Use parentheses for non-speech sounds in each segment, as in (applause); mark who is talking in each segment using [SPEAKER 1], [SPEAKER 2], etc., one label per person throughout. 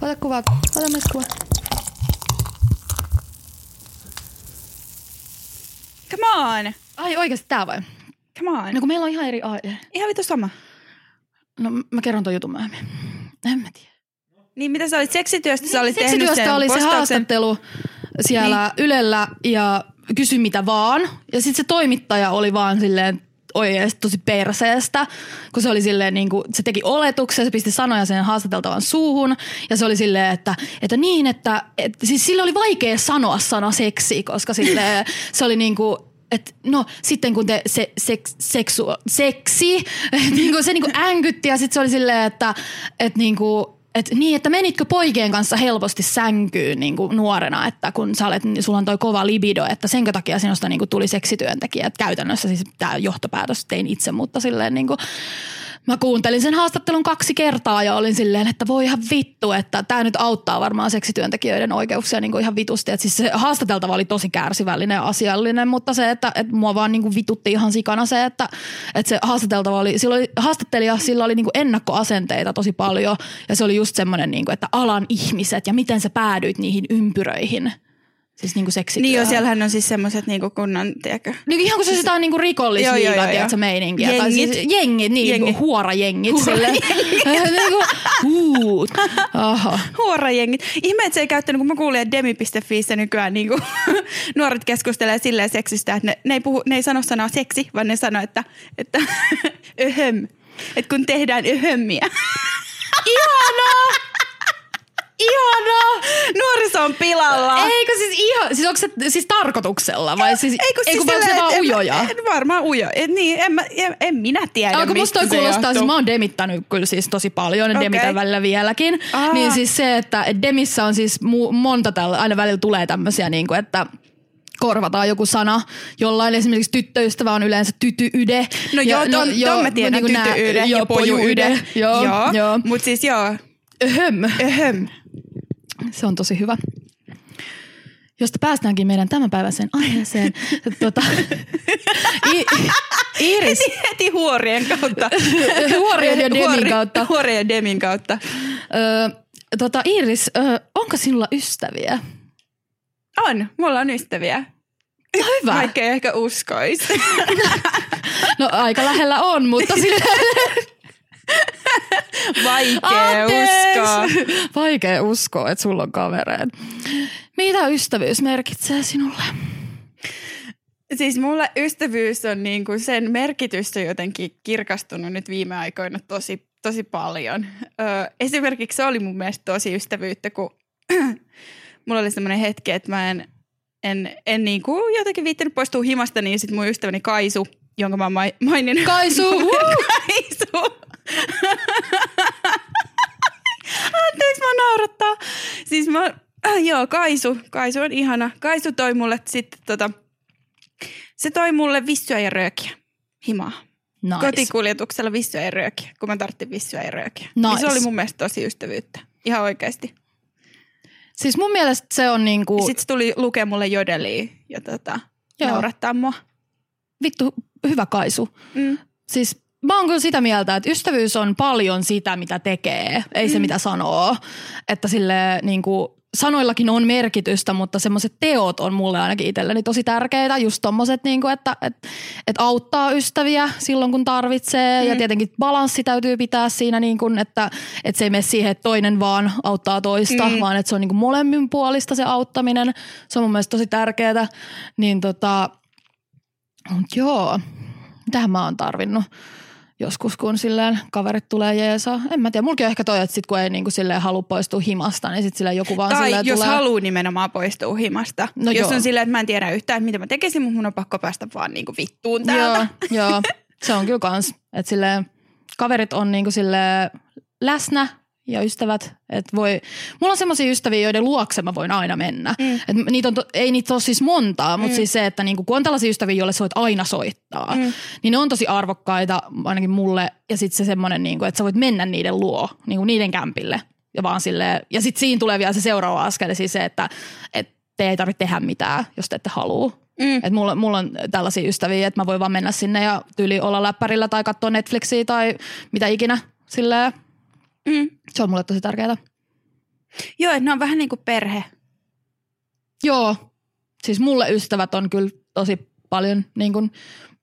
[SPEAKER 1] Ota kuva. Ota myös kuva.
[SPEAKER 2] Come on.
[SPEAKER 1] Ai oikeasti tää vai?
[SPEAKER 2] Come on.
[SPEAKER 1] No kun meillä on ihan eri aihe.
[SPEAKER 2] Ihan vitu sama.
[SPEAKER 1] No mä kerron ton jutun myöhemmin. En mä tiedä.
[SPEAKER 2] Niin mitä sä olit seksityöstä? Sä olit tehnyt
[SPEAKER 1] Seksityöstä
[SPEAKER 2] sen
[SPEAKER 1] oli se
[SPEAKER 2] postauksen.
[SPEAKER 1] haastattelu siellä niin. Ylellä ja kysy mitä vaan. Ja sitten se toimittaja oli vaan silleen oikeasti tosi perseestä, kun se oli silleen niin kuin, se teki oletuksen, se pisti sanoja sen haastateltavan suuhun ja se oli silleen, että, että niin, että, että siis sille oli vaikea sanoa sana seksi, koska silleen, (laughs) se oli niin kuin, et no sitten kun te se, seks, seksu, seksi, (laughs) niin kuin se niin kuin änkytti ja sitten se oli silleen, että et niin kuin, et niin, että menitkö poikien kanssa helposti sänkyyn niin kuin nuorena, että kun sä olet, niin sulla on toi kova libido, että senkö takia sinusta niin kuin tuli seksityöntekijä. Et käytännössä siis tämä johtopäätös tein itse, mutta silleen niin kuin, Mä kuuntelin sen haastattelun kaksi kertaa ja olin silleen, että voi ihan vittu, että tämä nyt auttaa varmaan seksityöntekijöiden oikeuksia niin kuin ihan vitusti. Et siis se haastateltava oli tosi kärsivällinen ja asiallinen, mutta se, että, että mua vaan niin kuin vitutti ihan sikana se, että, että se haastateltava oli, sillä oli, haastattelija, sillä oli niin kuin ennakkoasenteita tosi paljon ja se oli just semmoinen, niin kuin, että alan ihmiset ja miten sä päädyit niihin ympyröihin. Siis niin kuin seksityöhön.
[SPEAKER 2] Niin jo, siellähän on siis semmoiset niinku kunnon, tiedätkö?
[SPEAKER 1] Niin ihan kuin se sitä on niinku
[SPEAKER 2] Joo, joo,
[SPEAKER 1] rikollisliiga,
[SPEAKER 2] joo,
[SPEAKER 1] tiedätkö,
[SPEAKER 2] joo.
[SPEAKER 1] meininkiä. Tai
[SPEAKER 2] Jengit.
[SPEAKER 1] siis jengit, niin,
[SPEAKER 2] Jengi.
[SPEAKER 1] Jengi. huorajengit. Huorajengit. (laughs) niinku, huut. Aha.
[SPEAKER 2] Huorajengit. Ihme, että se ei käyttänyt, kun mä kuulin, että demi.fiissä nykyään niin kuin, (laughs) nuoret keskustelee silleen seksistä, että ne, ne, ei puhu, ne ei sano sanaa seksi, vaan ne sanoo, että, että (laughs) öhöm. Että kun tehdään öhömmiä.
[SPEAKER 1] Ihanaa! Ihanaa!
[SPEAKER 2] Nuoriso on pilalla.
[SPEAKER 1] Eikö siis ihan, siis onko se siis tarkoituksella vai siis,
[SPEAKER 2] Ei, kun
[SPEAKER 1] ei,
[SPEAKER 2] siis silleen,
[SPEAKER 1] se vaan ujoja?
[SPEAKER 2] En, en varmaan ujo. Et niin, en, mä, en, en minä tiedä,
[SPEAKER 1] Alko
[SPEAKER 2] mistä
[SPEAKER 1] toi
[SPEAKER 2] se
[SPEAKER 1] kuulostaa,
[SPEAKER 2] johtuu.
[SPEAKER 1] siis mä oon demittänyt kyllä siis tosi paljon, ja
[SPEAKER 2] Okei.
[SPEAKER 1] demitän välillä vieläkin.
[SPEAKER 2] Aa.
[SPEAKER 1] Niin siis se, että et demissä on siis mu- monta tällä, aina välillä tulee tämmöisiä niin kuin, että korvataan joku sana. Jollain esimerkiksi tyttöystävä on yleensä tytyyde.
[SPEAKER 2] No joo, ton, ton mä tiedän,
[SPEAKER 1] niinku nää-
[SPEAKER 2] tytöyde
[SPEAKER 1] joo,
[SPEAKER 2] ja pojuyde.
[SPEAKER 1] Joo, joo. joo.
[SPEAKER 2] Mutta siis joo,
[SPEAKER 1] Öhöm.
[SPEAKER 2] öhöm.
[SPEAKER 1] Se on tosi hyvä. Josta päästäänkin meidän tämänpäiväiseen aiheeseen. (laughs) tota, I, Iiris,
[SPEAKER 2] Heti, heti huorien kautta.
[SPEAKER 1] Huorien ja Demin kautta.
[SPEAKER 2] Huorien ja Demin kautta.
[SPEAKER 1] ö, tota, Iiris, ö, onko sinulla ystäviä?
[SPEAKER 2] On, mulla on ystäviä.
[SPEAKER 1] No hyvä.
[SPEAKER 2] Vaikka ei ehkä uskoisi. (laughs)
[SPEAKER 1] No aika lähellä on, mutta sille (laughs)
[SPEAKER 2] Vaikea uskoa.
[SPEAKER 1] Vaikea uskoa, että sulla on kavereita. Mitä ystävyys merkitsee sinulle?
[SPEAKER 2] Siis mulle ystävyys on niinku sen merkitys on jotenkin kirkastunut nyt viime aikoina tosi, tosi paljon. Ö, esimerkiksi se oli mun mielestä tosi ystävyyttä, kun (clears throat) mulla oli semmoinen hetki, että mä en, en, en niinku jotenkin viittänyt poistua himasta, niin sit mun ystäväni Kaisu, jonka mä oon mai- maininnut.
[SPEAKER 1] Kaisu! (laughs)
[SPEAKER 2] Kaisu. (laughs) Mä naurattaa. Siis mä, äh, joo, Kaisu. Kaisu on ihana. Kaisu toi mulle sitten tota, se toi mulle vissyä ja röökiä. Himaa.
[SPEAKER 1] Nice.
[SPEAKER 2] Kotikuljetuksella vissyä ja röökiä, kun mä tarvitsin vissyä ja röökiä.
[SPEAKER 1] Nice.
[SPEAKER 2] Niin se oli mun mielestä tosi ystävyyttä. Ihan oikeasti.
[SPEAKER 1] Siis mun mielestä se on niinku,
[SPEAKER 2] Sitten se tuli lukea mulle jodeliä ja tota,
[SPEAKER 1] Joo.
[SPEAKER 2] naurattaa mua.
[SPEAKER 1] vittu hyvä Kaisu.
[SPEAKER 2] Mm.
[SPEAKER 1] Siis mä oon kyllä sitä mieltä, että ystävyys on paljon sitä, mitä tekee, ei se mitä sanoo. Että sille niinku, sanoillakin on merkitystä, mutta semmoiset teot on mulle ainakin itselleni tosi tärkeitä. Just tommoset, niinku, että et, et auttaa ystäviä silloin, kun tarvitsee. Mm. Ja tietenkin balanssi täytyy pitää siinä, niinku, että et se ei mene siihen, että toinen vaan auttaa toista, mm. vaan että se on niinku molemmin puolista se auttaminen. Se on mun mielestä tosi tärkeää. Niin tota, joo, mitähän mä oon tarvinnut joskus, kun silleen kaverit tulee jeesaa. En mä tiedä, mulki on ehkä toi, että sit kun ei niinku silleen halua poistua himasta, niin sit silleen joku vaan
[SPEAKER 2] Tai
[SPEAKER 1] silleen
[SPEAKER 2] jos
[SPEAKER 1] tulee.
[SPEAKER 2] haluaa nimenomaan poistua himasta.
[SPEAKER 1] No
[SPEAKER 2] jos
[SPEAKER 1] joo.
[SPEAKER 2] on silleen, että mä en tiedä yhtään, mitä mä tekisin, mutta mun on pakko päästä vaan niinku vittuun täältä.
[SPEAKER 1] Joo, joo, (laughs) se on kyllä kans. Että silleen kaverit on niinku silleen läsnä ja ystävät, että voi, mulla on semmoisia ystäviä, joiden luokse mä voin aina mennä. Mm. Et niitä on, to, ei niitä ole siis montaa, mutta mm. siis se, että niinku, kun on tällaisia ystäviä, joille sä voit aina soittaa, mm. niin ne on tosi arvokkaita ainakin mulle. Ja sitten se semmoinen, niinku, että sä voit mennä niiden luo, niinku niiden kämpille. Ja, vaan silleen, ja sitten siinä tulee vielä se seuraava askel, siis se, että et, te ei tarvitse tehdä mitään, jos te ette halua.
[SPEAKER 2] Mm.
[SPEAKER 1] Et mulla, mulla on tällaisia ystäviä, että mä voin vaan mennä sinne ja tyyli olla läppärillä tai katsoa Netflixiä tai mitä ikinä. Silleen.
[SPEAKER 2] Mm.
[SPEAKER 1] Se on mulle tosi tärkeää.
[SPEAKER 2] Joo, että ne on vähän niin kuin perhe.
[SPEAKER 1] Joo, siis mulle ystävät on kyllä tosi paljon niin kuin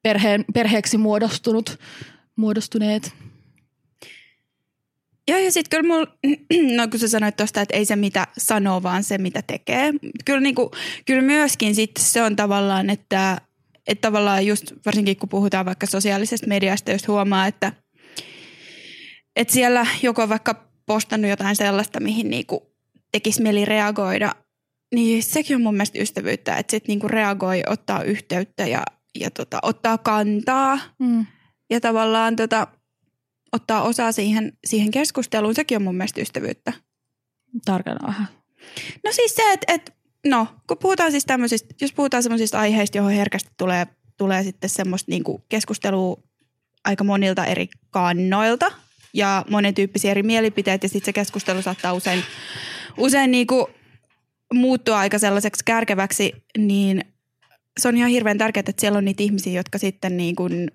[SPEAKER 1] perheen, perheeksi muodostunut, muodostuneet.
[SPEAKER 2] Joo, ja sitten kyllä mulla, (clears throat) no kun sä sanoit tuosta, että ei se mitä sanoo, vaan se mitä tekee. Kyllä, niinku, kyllä myöskin sitten se on tavallaan, että, että tavallaan just varsinkin kun puhutaan vaikka sosiaalisesta mediasta, just huomaa, että, että siellä joku on vaikka postannut jotain sellaista, mihin niinku tekisi mieli reagoida, niin sekin on mun mielestä ystävyyttä, että sitten niinku reagoi, ottaa yhteyttä ja, ja tota, ottaa kantaa
[SPEAKER 1] Mm.
[SPEAKER 2] ja tavallaan tota, ottaa osaa siihen, siihen keskusteluun, sekin on mun mielestä ystävyyttä.
[SPEAKER 1] Tarkenna vähän.
[SPEAKER 2] No siis se, että et, no, kun puhutaan siis tämmöisistä, jos puhutaan semmoisista aiheista, johon herkästi tulee, tulee sitten semmoista niinku keskustelua aika monilta eri kannoilta ja monentyyppisiä eri mielipiteitä ja sitten se keskustelu saattaa usein, usein niinku muuttua aika sellaiseksi kärkeväksi, niin se on ihan hirveän tärkeää, että siellä on niitä ihmisiä, jotka sitten niin kuin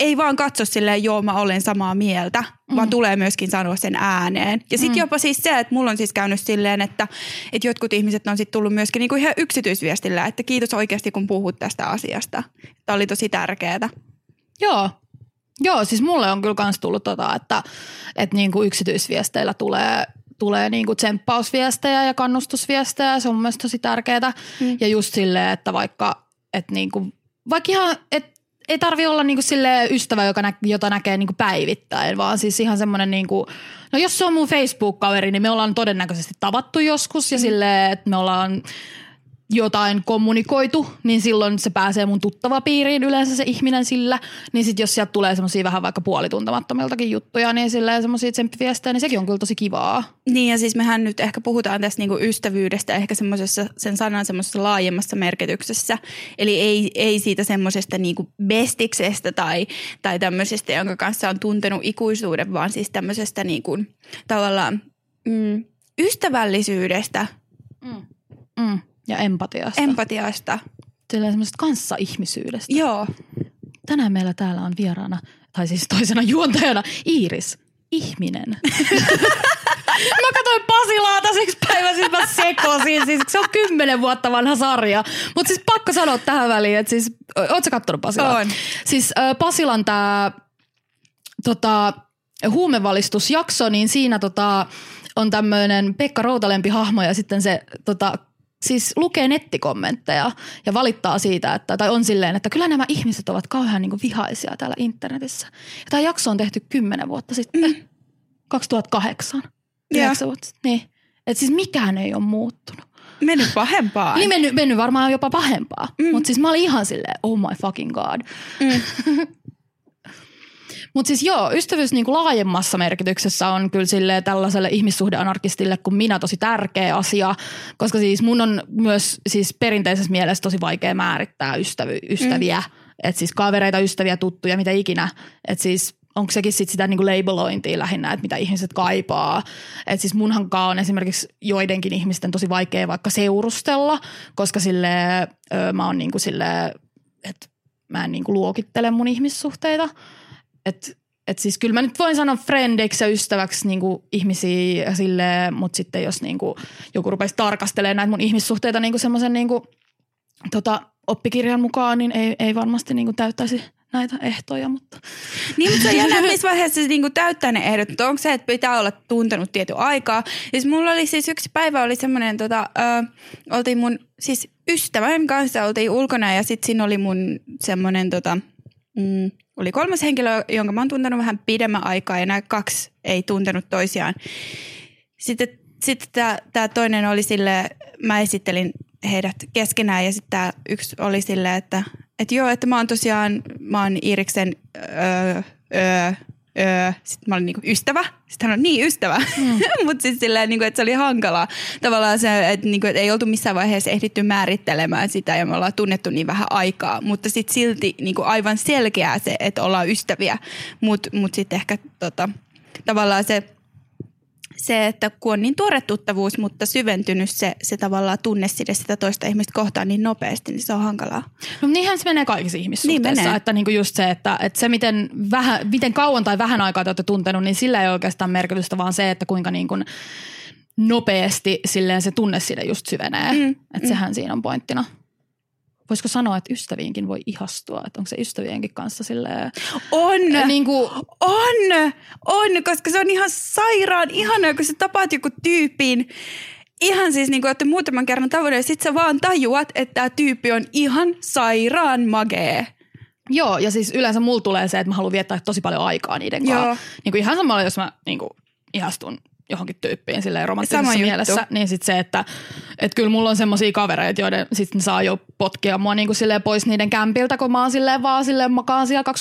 [SPEAKER 2] ei vaan katso silleen, joo mä olen samaa mieltä, mm. vaan tulee myöskin sanoa sen ääneen. Ja sitten
[SPEAKER 1] Mm.
[SPEAKER 2] jopa siis se, että mulla on siis käynyt silleen, että, että jotkut ihmiset on sitten tullut myöskin niinku ihan yksityisviestillä, että kiitos oikeasti kun puhut tästä asiasta. Tämä oli tosi tärkeää.
[SPEAKER 1] Joo. Joo, siis mulle on kyllä kans tullut tota, että, että niinku yksityisviesteillä tulee, tulee niinku tsemppausviestejä ja kannustusviestejä. Se on mun mielestä tosi tärkeää.
[SPEAKER 2] Mm.
[SPEAKER 1] Ja just silleen, että vaikka, että niinku, vaikka ihan, että ei tarvi olla niinku sille ystävä, joka nä, jota näkee niinku päivittäin, vaan siis ihan semmoinen niinku, no jos se on mun Facebook-kaveri, niin me ollaan todennäköisesti tavattu joskus ja
[SPEAKER 2] Mm.
[SPEAKER 1] silleen, että me ollaan jotain kommunikoitu, niin silloin se pääsee mun tuttava piiriin yleensä se ihminen sillä. Niin sit jos sieltä tulee semmoisia vähän vaikka puolituntemattomiltakin juttuja, niin silleen semmoisia tsemppiviestejä, niin sekin on kyllä tosi kivaa.
[SPEAKER 2] Niin ja siis mehän nyt ehkä puhutaan tästä niinku ystävyydestä ehkä semmoisessa sen sanan semmoisessa laajemmassa merkityksessä. Eli ei, ei siitä semmoisesta niinku bestiksestä tai, tai tämmöisestä, jonka kanssa on tuntenut ikuisuuden, vaan siis tämmöisestä niinku, tavallaan mm, ystävällisyydestä,
[SPEAKER 1] Mm. Ja empatiasta.
[SPEAKER 2] empatiasta.
[SPEAKER 1] silleen semmoisesta kanssaihmisyydestä.
[SPEAKER 2] Joo.
[SPEAKER 1] Tänään meillä täällä on vieraana, tai siis toisena juontajana, Iiris. Ihminen. (laughs) mä katsoin Pasilaa yksi päivä, siis mä sekosin. Siis se on kymmenen vuotta vanha sarja. Mutta siis pakko sanoa tähän väliin, että siis, ootko sä kattonut Pasilaa?
[SPEAKER 2] On.
[SPEAKER 1] Siis äh, Pasilan tää tota, huumevalistusjakso, niin siinä tota, on tämmöinen Pekka Routalempi hahmo ja sitten se tota, siis lukee nettikommentteja ja valittaa siitä, että, tai on silleen, että kyllä nämä ihmiset ovat kauhean niin vihaisia täällä internetissä. Ja tämä jakso on tehty kymmenen vuotta sitten, mm. 2008.
[SPEAKER 2] Joo.
[SPEAKER 1] Yhdeksän vuotta. Niin. Et siis mikään ei ole muuttunut.
[SPEAKER 2] Mennyt pahempaan.
[SPEAKER 1] Niin mennyt, mennyt varmaan jopa pahempaa.
[SPEAKER 2] Mm.
[SPEAKER 1] Mutta siis mä olin ihan silleen, oh my fucking god.
[SPEAKER 2] Mm. (laughs)
[SPEAKER 1] Mutta siis joo, ystävyys niinku laajemmassa merkityksessä on kyllä sille tällaiselle ihmissuhdeanarkistille kuin minä tosi tärkeä asia, koska siis mun on myös siis perinteisessä mielessä tosi vaikea määrittää ystävy, ystäviä, mm. että siis kavereita, ystäviä, tuttuja, mitä ikinä, että siis onko sekin sit sitä niinku labelointia lähinnä, että mitä ihmiset kaipaa. Että siis munhankaan on esimerkiksi joidenkin ihmisten tosi vaikea vaikka seurustella, koska sille ö, mä oon niinku sille, että mä en niinku luokittele mun ihmissuhteita. Et, et siis kyllä mä nyt voin sanoa friendiksi ja ystäväksi niinku ihmisiä ja silleen, mutta sitten jos niinku joku rupeisi tarkastelemaan näitä mun ihmissuhteita niinku semmoisen niinku, tota, oppikirjan mukaan, niin ei, ei varmasti niinku täyttäisi näitä ehtoja, mutta
[SPEAKER 2] Niin, mutta jännä, missä vaiheessa se niinku täyttää ne ehdot. Onko se, että pitää olla tuntenut tietyn aikaa. Siis mulla oli siis yksi päivä oli semmoinen, tota, ö, oltiin mun siis ystävän kanssa oltiin ulkona ja sitten siinä oli mun semmoinen, tota, mm, oli kolmas henkilö, jonka mä oon tuntenut vähän pidemmän aikaa ja nämä kaksi ei tuntenut toisiaan. Sitten, sitten tämä toinen oli sille, mä esittelin heidät keskenään ja sitten tämä yksi oli silleen, että, että joo, että mä oon tosiaan, mä oon Iiriksen öö, öö, öö. sitten mä olin niinku ystävä. Sitten hän on niin ystävä, mm. (laughs) mutta siis silleen, niinku, että se oli hankalaa. Tavallaan se, että, niinku, että ei oltu missään vaiheessa ehditty määrittelemään sitä ja me ollaan tunnettu niin vähän aikaa. Mutta sitten silti niinku, aivan selkeää se, että ollaan ystäviä. Mutta mut sitten ehkä tota, tavallaan se se, että kun on niin tuore tuttavuus, mutta syventynyt se, se tavallaan tunneside sitä toista ihmistä kohtaan niin nopeasti, niin se on hankalaa.
[SPEAKER 1] No niinhän se menee kaikissa ihmissuhteissa. Niin että niinku just se, että, että se miten, vähän, miten kauan tai vähän aikaa te olette tuntenut, niin sillä ei oikeastaan merkitystä, vaan se, että kuinka niin kuin nopeasti silleen se tunneside just syvenee. Mm, että mm. sehän siinä on pointtina voisiko sanoa, että ystäviinkin voi ihastua? Että onko se ystävienkin kanssa silleen...
[SPEAKER 2] On! Niin kuin... On! On, koska se on ihan sairaan ihanaa, kun sä tapaat joku tyypin, ihan siis niin kuin olette muutaman kerran tavoin ja sit sä vaan tajuat, että tämä tyyppi on ihan sairaan magee.
[SPEAKER 1] Joo, ja siis yleensä mulla tulee se, että mä haluan viettää tosi paljon aikaa niiden kanssa. Niin kuin ihan samalla, jos mä niin kuin, ihastun johonkin tyyppiin silleen romanttisessa mielessä, niin sitten se, että et kyllä mulla on semmoisia kavereita, joiden sitten saa jo potkia mua niin kuin silleen pois niiden kämpiltä, kun mä oon silleen vaan silleen makaan siellä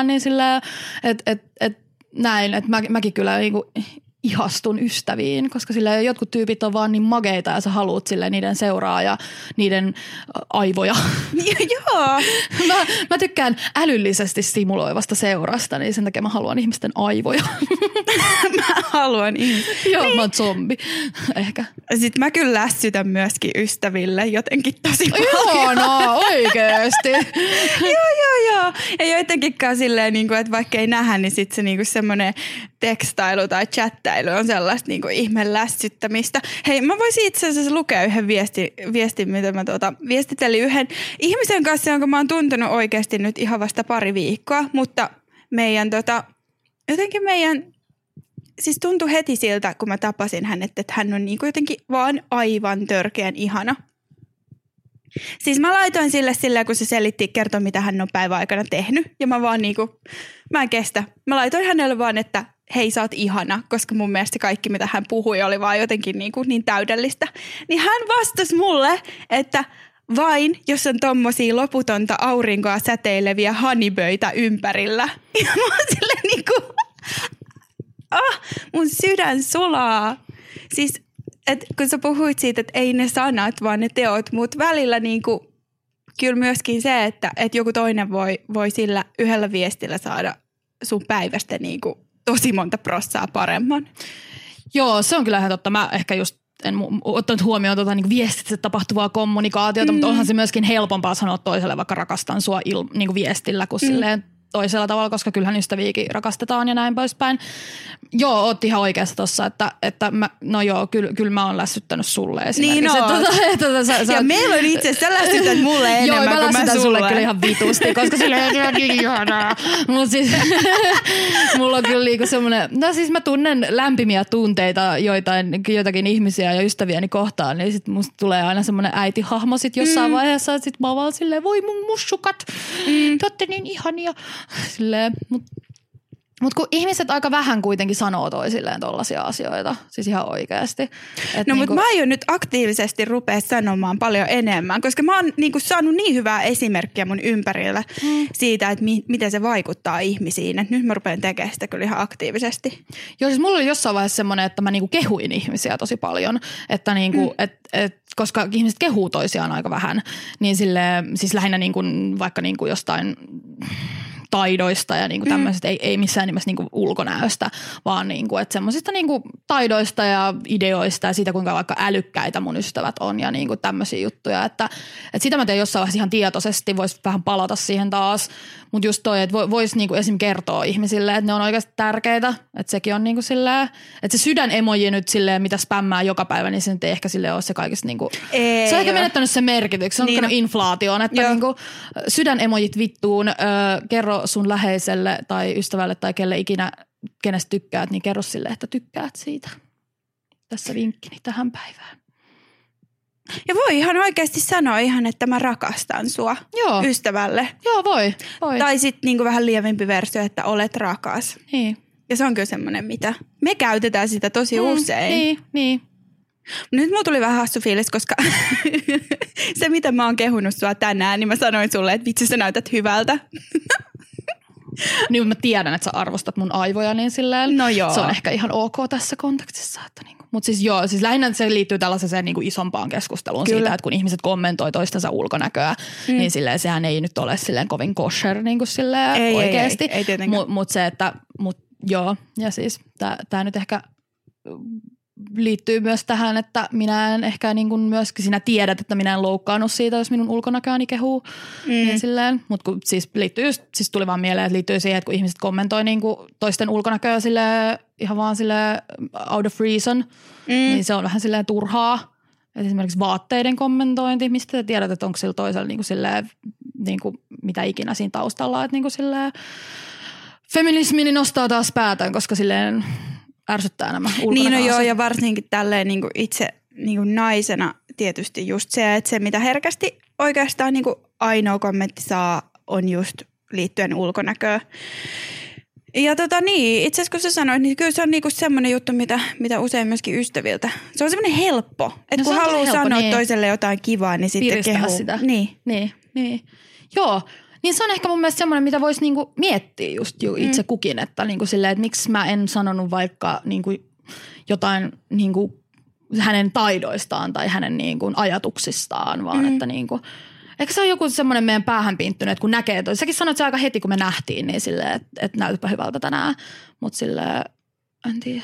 [SPEAKER 1] 24-7, niin silleen, että et, et, näin, että mä, mäkin kyllä niin kuin ihastun ystäviin, koska sillä jotkut tyypit on vaan niin mageita ja sä haluut sille niiden seuraa ja niiden aivoja. (laughs)
[SPEAKER 2] Joo.
[SPEAKER 1] mä, mä tykkään älyllisesti simuloivasta seurasta, niin sen takia mä haluan ihmisten aivoja. (laughs)
[SPEAKER 2] mä haluan ihmisten.
[SPEAKER 1] Joo, niin. mä oon zombi. Ehkä.
[SPEAKER 2] Sitten mä kyllä lässytän myöskin ystäville jotenkin tosi paljon.
[SPEAKER 1] Joo, no oikeesti. (laughs)
[SPEAKER 2] joo, joo, joo. Ja jotenkin silleen, niin kuin, että vaikka ei nähdä, niin sitten se niin semmoinen tekstailu tai chattailu on sellaista niin kuin ihme lässyttämistä. Hei, mä voisin itse asiassa lukea yhden viesti, viestin, mitä mä tuota, viestitelin yhden ihmisen kanssa, jonka mä oon tuntenut oikeasti nyt ihan vasta pari viikkoa, mutta meidän tota, jotenkin meidän siis tuntui heti siltä, kun mä tapasin hänet, että hän on niin jotenkin vaan aivan törkeän ihana. Siis mä laitoin sille silleen, kun se selitti, kertoi mitä hän on päivän aikana tehnyt. Ja mä vaan niinku, mä en kestä. Mä laitoin hänelle vaan, että hei sä oot ihana, koska mun mielestä kaikki mitä hän puhui oli vaan jotenkin niin, kuin niin täydellistä. niin hän vastasi mulle, että vain jos on tommosia loputonta aurinkoa säteileviä haniböitä ympärillä. (laughs) Ja mä oon silleen niin kuin, (laughs) ah, mun sydän sulaa. Siis, et kun sä puhuit siitä, että ei ne sanat, vaan ne teot, mutta välillä niin kuin, kyllä myöskin se, että, että joku toinen voi, voi sillä yhdellä viestillä saada sun päivästä niin kuin tosi monta prossaa paremman.
[SPEAKER 1] Joo, se on kyllä ihan totta. Mä ehkä just en ottanut huomioon tuota, niin viestitse tapahtuvaa kommunikaatiota, mm. mutta onhan se myöskin helpompaa sanoa toiselle vaikka rakastan sua il, niin viestillä kuin mm. silleen toisella tavalla, koska kyllähän ystäviäkin rakastetaan ja näin poispäin. Joo, oot ihan oikeassa tossa, että, että mä, no joo, kyllä, kyllä mä oon lässyttänyt sulle esimerkiksi.
[SPEAKER 2] Niin no. Tuota, tuota, sä, sä, ja meillä on itse asiassa, sä lässytät mulle enemmän joo, mä kuin mä sulle. sulle
[SPEAKER 1] kyllä ihan vitusti, koska sille on niin ihanaa. Mutta siis (laughs) mulla on kyllä niinku semmoinen, no siis mä tunnen lämpimiä tunteita joitain, joitakin ihmisiä ja ystäviäni kohtaan, niin sit musta tulee aina semmoinen äitihahmo sit jossain mm. vaiheessa, että sit mä vaan silleen, voi mun mussukat, mm. te niin ihania. Silleen, mutta mutta kun ihmiset aika vähän kuitenkin sanoo toisilleen tollaisia asioita, siis ihan oikeasti. Et
[SPEAKER 2] no niinku... mutta mä aion nyt aktiivisesti rupea sanomaan paljon enemmän, koska mä oon niinku saanut niin hyvää esimerkkiä mun ympärillä hmm. siitä, että mi- miten se vaikuttaa ihmisiin. Et nyt mä rupean tekemään sitä kyllä ihan aktiivisesti.
[SPEAKER 1] Joo, siis mulla oli jossain vaiheessa semmoinen, että mä niinku kehuin ihmisiä tosi paljon, että niinku, hmm. et, et, koska ihmiset kehuu toisiaan aika vähän, niin sille, siis lähinnä niinku, vaikka niinku jostain taidoista ja niin kuin tämmöisestä, mm. ei, ei missään nimessä niin kuin ulkonäöstä, vaan niin kuin, että semmoisista niin kuin taidoista ja ideoista ja siitä, kuinka vaikka älykkäitä mun ystävät on ja niin kuin tämmöisiä juttuja. Että, että sitä mä teen jossain vaiheessa ihan tietoisesti, voisi vähän palata siihen taas, mutta just toi, että voisi niin kuin esim. kertoa ihmisille, että ne on oikeasti tärkeitä, että sekin on niin kuin silleen, että se sydän emoji nyt silleen, mitä spämmää joka päivä, niin se nyt ei ehkä sille ole se kaikista niin kuin, ei, se on ehkä menettänyt sen merkityksen, se on niin, no. inflaatioon, että niin kuin, sydän emojit vittuun, ö, kerro sun läheiselle tai ystävälle tai kelle ikinä, kenestä tykkäät, niin kerro sille, että tykkäät siitä. Tässä vinkkini tähän päivään.
[SPEAKER 2] Ja voi ihan oikeasti sanoa ihan, että mä rakastan sua Joo. ystävälle.
[SPEAKER 1] Joo, voi. voi.
[SPEAKER 2] Tai sitten niinku vähän lievempi versio, että olet rakas.
[SPEAKER 1] Niin.
[SPEAKER 2] Ja se on kyllä semmoinen, mitä me käytetään sitä tosi mm, usein.
[SPEAKER 1] Niin, niin.
[SPEAKER 2] Nyt mulla tuli vähän hassu fiilis, koska (laughs) se, mitä mä oon kehunut sua tänään, niin mä sanoin sulle, että vitsi sä näytät hyvältä. (laughs) (laughs)
[SPEAKER 1] niin mä tiedän, että sä arvostat mun aivoja, niin silleen
[SPEAKER 2] no joo.
[SPEAKER 1] se on ehkä ihan ok tässä kontekstissa. Että niinku. Mutta siis joo, siis lähinnä se liittyy tällaiseen niinku isompaan keskusteluun Kyllä. siitä, että kun ihmiset kommentoi toistensa ulkonäköä, mm. niin silleen sehän ei nyt ole silleen kovin kosher niin kuin silleen ei, oikeasti.
[SPEAKER 2] Ei, ei, ei
[SPEAKER 1] Mutta mut se, että mut joo, ja siis tämä nyt ehkä liittyy myös tähän, että minä en ehkä niin kuin myöskin sinä tiedät, että minä en loukkaannut siitä, jos minun ulkonäköäni kehuu. Mm. Niin silleen, mutta siis liittyy just, siis tuli vaan mieleen, että liittyy siihen, että kun ihmiset kommentoi niin kuin toisten ulkonäköä sille ihan vaan sille out of reason, mm. niin se on vähän silleen turhaa. Et esimerkiksi vaatteiden kommentointi, mistä te tiedät, että onko sillä toisella niin kuin silleen, niin kuin mitä ikinä siinä taustalla, että niin kuin silleen, feminismi niin nostaa taas päätään, koska silleen ärsyttää nämä
[SPEAKER 2] Niin no joo, ja varsinkin tälleen niin kuin itse niin kuin naisena tietysti just se, että se mitä herkästi oikeastaan niin kuin ainoa kommentti saa on just liittyen ulkonäköön. Ja tota niin, itse asiassa kun sä sanoit, niin kyllä se on niinku semmoinen juttu, mitä, mitä usein myöskin ystäviltä. Se on semmoinen helppo, että no kun haluaa helppo, sanoa niin. toiselle jotain kivaa, niin sitten kehuu.
[SPEAKER 1] sitä. Niin. niin. Niin, Joo, niin se on ehkä mun mielestä semmoinen, mitä voisi niinku miettiä just ju itse mm. kukin, että, niinku silleen, että miksi mä en sanonut vaikka niinku jotain niinku hänen taidoistaan tai hänen niinku ajatuksistaan, vaan mm. että niinku, Ehkä se on joku semmoinen meidän päähän pinttynyt, että kun näkee toi. Säkin sanoit se aika heti, kun me nähtiin, niin silleen, että, että näytäpä hyvältä tänään. Mutta silleen, en tiedä.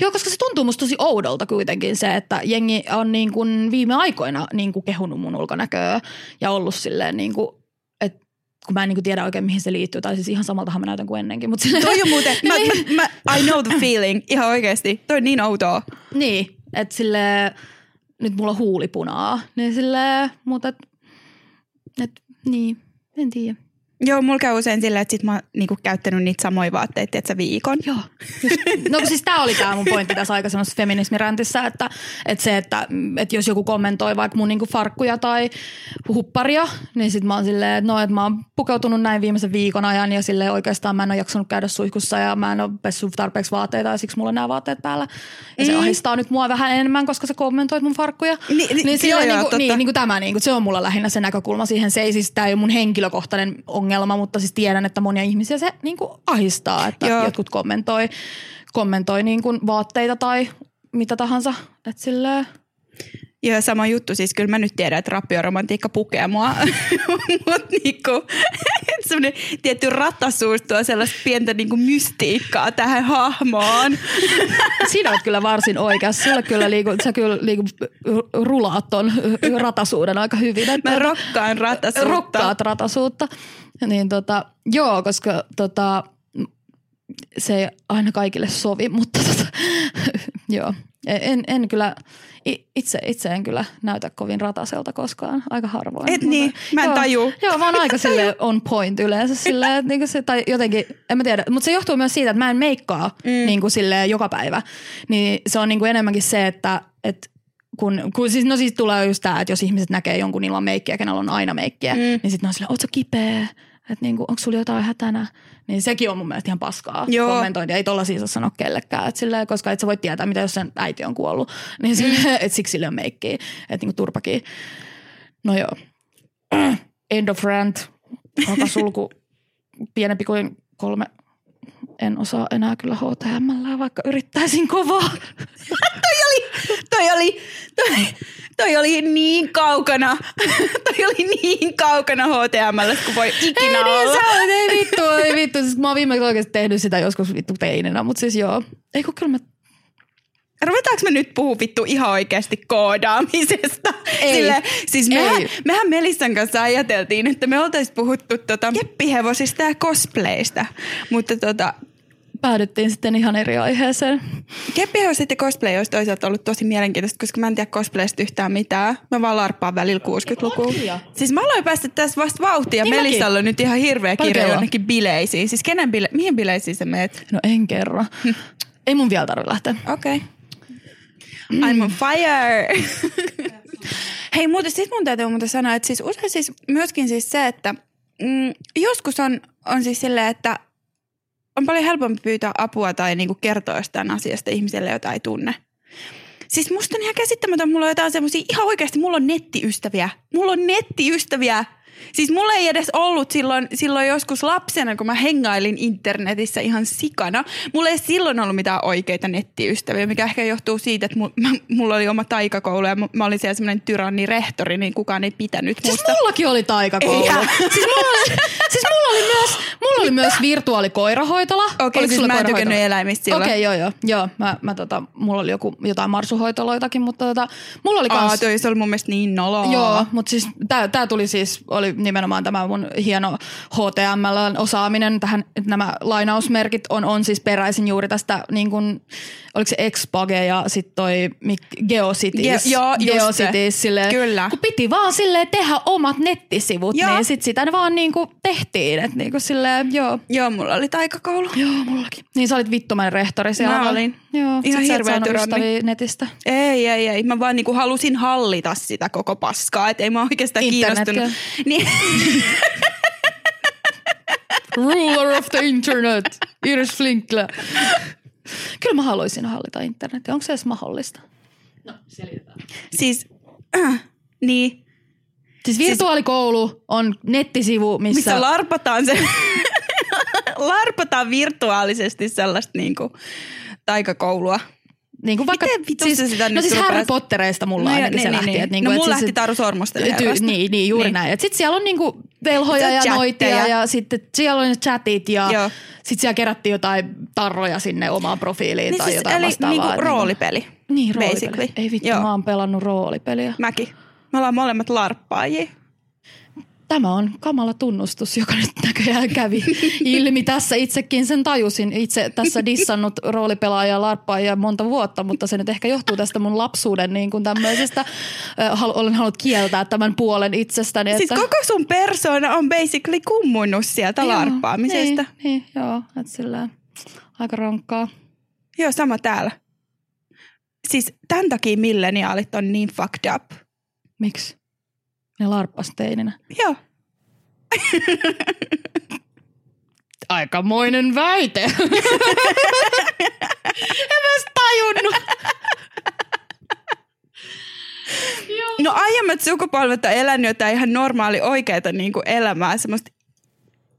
[SPEAKER 1] Joo, koska se tuntuu musta tosi oudolta kuitenkin se, että jengi on niin kuin viime aikoina niin kuin kehunut mun ulkonäköä ja ollut silleen niin kuin, että kun mä en niin kuin tiedä oikein mihin se liittyy, tai siis ihan samaltahan mä näytän kuin ennenkin. Mutta
[SPEAKER 2] Toi on muuten, mä, niin. mä, mä, I know the feeling, ihan oikeasti. Toi on niin outoa.
[SPEAKER 1] Niin, että silleen, nyt mulla on huulipunaa, niin silleen, mutta et, et, niin, en tiedä.
[SPEAKER 2] Joo, mulla käy usein silleen, että sit mä oon niinku käyttänyt niitä samoja vaatteita, että viikon.
[SPEAKER 1] Joo. No siis tää oli tää mun pointti tässä aikaisemmassa feminismiräntissä, että, että se, että, että jos joku kommentoi vaikka mun niinku farkkuja tai hupparia, niin sit mä oon silleen, että no, että mä oon pukeutunut näin viimeisen viikon ajan ja silleen oikeastaan mä en ole jaksanut käydä suihkussa ja mä en ole pessyt tarpeeksi vaatteita ja siksi mulla on nämä vaatteet päällä. Ja mm. se ahistaa nyt mua vähän enemmän, koska sä kommentoit mun farkkuja. Ni, ni, niin, silleen, joo, niinku, niin, niin kuin tämä, niin kuin, se on mulla lähinnä se näkökulma siihen. Se ei siis, tää ei ole mun henkilökohtainen ongelma ongelma, mutta siis tiedän, että monia ihmisiä se niin kuin ahistaa, että Joo. jotkut kommentoi, kommentoi niin kuin vaatteita tai mitä tahansa. Että silleen,
[SPEAKER 2] Joo, sama juttu. Siis kyllä mä nyt tiedän, että rappioromantiikka pukee mua. (laughs) Mutta niinku, (laughs) semmoinen tietty ratasuus tuo sellaista pientä niinku mystiikkaa tähän hahmoon. (laughs)
[SPEAKER 1] Sinä olet kyllä varsin oikeassa. Sulla kyllä liiku, sä kyllä liiku, rulaat ton ratasuuden aika hyvin.
[SPEAKER 2] Että mä rokkaan ratasuutta.
[SPEAKER 1] Rokkaat ratasuutta. Niin tota, joo, koska tota, se ei aina kaikille sovi, mutta tota, joo. En, en kyllä, itse, itse en kyllä näytä kovin rataselta koskaan, aika harvoin.
[SPEAKER 2] Et niin, mä en joo, taju.
[SPEAKER 1] Joo, mä oon aika (laughs) sille on point yleensä sille, että niinku se, tai jotenkin, en mä tiedä, mutta se johtuu myös siitä, että mä en meikkaa mm. niinku sille joka päivä. Niin se on niinku enemmänkin se, että, että kun, kun siis, no siis tulee just tää, että jos ihmiset näkee jonkun ilman meikkiä, kenellä on aina meikkiä, mm. niin sitten ne on silleen, ootko kipeä? Että niinku, onko sulla jotain hätänä? Niin sekin on mun mielestä ihan paskaa Joo. kommentointia. Ei tolla siis sanoa kellekään, et silleen, koska et sä voi tietää, mitä jos sen äiti on kuollut. (laughs) Niin silleen, mm. et siksi sille on meikkiä, että niinku turpakin. No joo. (clears throat) End of rant. sulku (laughs) pienempi kuin kolme en osaa enää kyllä HTML, vaikka yrittäisin kovaa. (laughs)
[SPEAKER 2] toi oli, toi oli, toi, toi oli niin kaukana, (laughs) toi oli niin kaukana HTML, kun voi ikinä
[SPEAKER 1] ei,
[SPEAKER 2] niin, olla.
[SPEAKER 1] Niin, ei vittu, ei (laughs) vittu. Siis mä oon viimeksi oikeasti tehnyt sitä joskus vittu teininä, mutta siis joo. Ei kun kyllä mä
[SPEAKER 2] Ruvetaanko me nyt puhua vittu ihan oikeasti koodaamisesta?
[SPEAKER 1] Ei. Sille,
[SPEAKER 2] siis mehän, Ei. mehän Melissan kanssa ajateltiin, että me oltaisiin puhuttu tota keppihevosista ja cosplayista, mutta tota,
[SPEAKER 1] päädyttiin sitten ihan eri aiheeseen.
[SPEAKER 2] Keppihevoset ja cosplay olisi toisaalta ollut tosi mielenkiintoista, koska mä en tiedä cosplaysta yhtään mitään. Mä vaan larppaan välillä 60-lukua. Siis mä aloin päästä tässä vasta vauhtia. Niin Melissalla on nyt ihan hirveä kirja jonnekin bileisiin. Siis kenen bile- mihin bileisiin sä meet?
[SPEAKER 1] No en kerro. (laughs) Ei mun vielä tarvitse lähteä.
[SPEAKER 2] Okei. Okay. I'm on fire. (laughs) Hei muuten sit mun täytyy muuten sanoa, että siis usein siis myöskin siis se, että mm, joskus on, on siis silleen, että on paljon helpompi pyytää apua tai niinku kertoa jostain asiasta ihmiselle, jota ei tunne. Siis musta on ihan käsittämätön, mulla on jotain semmoisia, ihan oikeasti mulla on nettiystäviä. Mulla on nettiystäviä, Siis mulla ei edes ollut silloin, silloin joskus lapsena, kun mä hengailin internetissä ihan sikana. Mulla ei silloin ollut mitään oikeita nettiystäviä, mikä ehkä johtuu siitä, että (laughs) mulla oli oma taikakoulu ja mä olin siellä semmoinen tyranni rehtori, niin kukaan ei pitänyt
[SPEAKER 1] siis musta. Siis mullakin oli taikakoulu. (laughs) Siis mulla oli, siis mulla oli myös, mulla oli myös virtuaalikoirahoitola.
[SPEAKER 2] Okei, okay, siis mä en tykännyt eläimistä silloin.
[SPEAKER 1] Okei, okay, joo, joo. joo mä, mä tota, mulla oli joku, jotain marsuhoitoloitakin, mutta tota, mulla oli kans...
[SPEAKER 2] Aa, toi se oli mun mielestä niin noloa.
[SPEAKER 1] Joo, mutta siis tää, tää tuli siis, oli nimenomaan tämä mun hieno HTML-osaaminen. Tähän nämä lainausmerkit on, on siis peräisin juuri tästä, niin kun, oliko se Xpage ja sitten toi Geocities.
[SPEAKER 2] Ge- joo,
[SPEAKER 1] Geocities silleen,
[SPEAKER 2] Kyllä.
[SPEAKER 1] Kun piti vaan silleen tehdä omat nettisivut,
[SPEAKER 2] Joo.
[SPEAKER 1] niin sit sitä vaan niinku tehtiin. Et niinku silleen, joo.
[SPEAKER 2] Joo, mulla oli taikakoulu.
[SPEAKER 1] Joo, mullakin. Niin sä olit vittumainen rehtori siellä.
[SPEAKER 2] Mä olin.
[SPEAKER 1] Joo,
[SPEAKER 2] Ihan
[SPEAKER 1] sit sä et
[SPEAKER 2] hirveä
[SPEAKER 1] saanut
[SPEAKER 2] tyranni.
[SPEAKER 1] ystäviä netistä.
[SPEAKER 2] Ei, ei, ei. Mä vaan niinku halusin hallita sitä koko paskaa. Et ei mä oikeastaan
[SPEAKER 1] Internetkö?
[SPEAKER 2] kiinnostunut. Niin,
[SPEAKER 1] Ruler of the internet, Iris Flinkla. (laughs) Kyllä mä haluaisin hallita internetin. Onko se edes mahdollista? No, selitetään.
[SPEAKER 2] siis, äh, niin.
[SPEAKER 1] Siis virtuaalikoulu on nettisivu, missä...
[SPEAKER 2] Missä larpataan se, (laughs) larpataan virtuaalisesti sellaista niinku taikakoulua.
[SPEAKER 1] Niin kuin vaikka,
[SPEAKER 2] Miten vitussa
[SPEAKER 1] siis,
[SPEAKER 2] sitä
[SPEAKER 1] no siis Harry Pottereista mulla
[SPEAKER 2] No
[SPEAKER 1] ainakin se
[SPEAKER 2] niin,
[SPEAKER 1] lähti.
[SPEAKER 2] niin,
[SPEAKER 1] et
[SPEAKER 2] niin.
[SPEAKER 1] niinku,
[SPEAKER 2] No mulla
[SPEAKER 1] siis-
[SPEAKER 2] lähti Taru Sormusten
[SPEAKER 1] Ty- niin, niin, juuri
[SPEAKER 2] Niin.
[SPEAKER 1] näin. Et sit siellä on niinku velhoja
[SPEAKER 2] Se
[SPEAKER 1] ja
[SPEAKER 2] chatteja.
[SPEAKER 1] noitia ja sitten siellä on chatit ja
[SPEAKER 2] Joo.
[SPEAKER 1] sitten siellä kerättiin jotain tarroja sinne omaan profiiliin
[SPEAKER 2] Niin
[SPEAKER 1] tai
[SPEAKER 2] siis,
[SPEAKER 1] jotain
[SPEAKER 2] eli
[SPEAKER 1] vastaavaa.
[SPEAKER 2] niinku
[SPEAKER 1] Et
[SPEAKER 2] roolipeli.
[SPEAKER 1] Niin, roolipeli.
[SPEAKER 2] basically.
[SPEAKER 1] Ei vittu,
[SPEAKER 2] Joo.
[SPEAKER 1] mä oon pelannut roolipeliä.
[SPEAKER 2] Mäkin. Me ollaan molemmat larppaajia.
[SPEAKER 1] Tämä on kamala tunnustus, joka nyt näköjään kävi ilmi tässä. Itsekin sen tajusin. Itse tässä dissannut roolipelaajaa, larppaajaa monta vuotta, mutta se nyt ehkä johtuu tästä mun lapsuuden niin kuin tämmöisestä. Hal- olen halunnut kieltää tämän puolen itsestäni.
[SPEAKER 2] Siis
[SPEAKER 1] että,
[SPEAKER 2] koko sun persona on basically kummunnut sieltä
[SPEAKER 1] Joo,
[SPEAKER 2] larppaamisesta.
[SPEAKER 1] Niin, niin joo, että sillä aika rankkaa.
[SPEAKER 2] Joo, sama täällä. Siis tämän takia milleniaalit on niin fucked up.
[SPEAKER 1] Miksi? Ne larppas teininä.
[SPEAKER 2] Joo.
[SPEAKER 1] Aikamoinen väite. en mä tajunnut.
[SPEAKER 2] No aiemmat sukupolvet on elänyt jotain ihan normaali oikeita niin kuin elämää, semmoista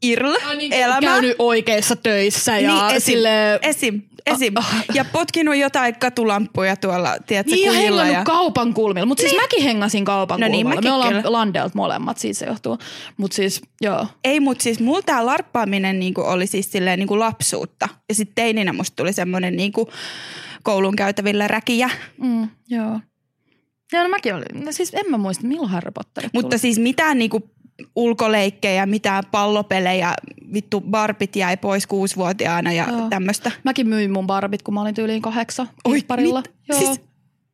[SPEAKER 2] irl-elämää.
[SPEAKER 1] Käynyt oikeissa töissä ja
[SPEAKER 2] niin, esim,
[SPEAKER 1] sille...
[SPEAKER 2] esim, esim. Ja potkinut jotain katulampuja tuolla, tiedätkö,
[SPEAKER 1] Niin ja hengannut
[SPEAKER 2] Ja...
[SPEAKER 1] kaupan kulmilla. Mutta siis mäkin hengasin kaupan
[SPEAKER 2] No niin,
[SPEAKER 1] kulmilla.
[SPEAKER 2] mäkin
[SPEAKER 1] Me ollaan
[SPEAKER 2] kyllä.
[SPEAKER 1] Landelt molemmat, siitä se johtuu. Mutta siis, joo.
[SPEAKER 2] Ei, mutta siis mulla tää larppaaminen niinku oli siis silleen niinku lapsuutta. Ja sitten teininä musta tuli semmoinen niinku koulun käytävillä räkiä.
[SPEAKER 1] Mm, joo. Ja no mäkin olin. No siis en mä muista, milloin Harry Potter
[SPEAKER 2] Mutta
[SPEAKER 1] tuli.
[SPEAKER 2] siis mitään niinku ulkoleikkejä, mitään pallopelejä, vittu barbit jäi pois kuusivuotiaana ja
[SPEAKER 1] Joo.
[SPEAKER 2] tämmöistä.
[SPEAKER 1] Mäkin myin mun barbit, kun mä olin tyyliin kahdeksan
[SPEAKER 2] Oi,
[SPEAKER 1] parilla.
[SPEAKER 2] mit-
[SPEAKER 1] Joo.
[SPEAKER 2] Siis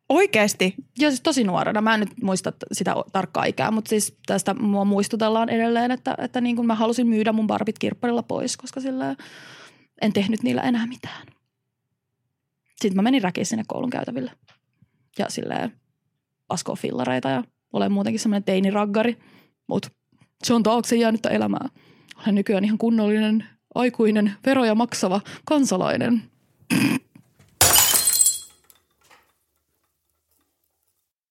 [SPEAKER 2] oikeesti?
[SPEAKER 1] Joo, siis tosi nuorena. Mä en nyt muista sitä tarkkaa ikää, mutta siis tästä mua muistutellaan edelleen, että, että niin kuin mä halusin myydä mun barbit kirpparilla pois, koska sillä en tehnyt niillä enää mitään. Sitten mä menin räkiin sinne koulun käytäville ja silleen paskoo fillareita ja olen muutenkin semmoinen teiniraggari, mutta se on taakse jäänyttä elämää. Olen nykyään ihan kunnollinen, aikuinen, veroja maksava kansalainen.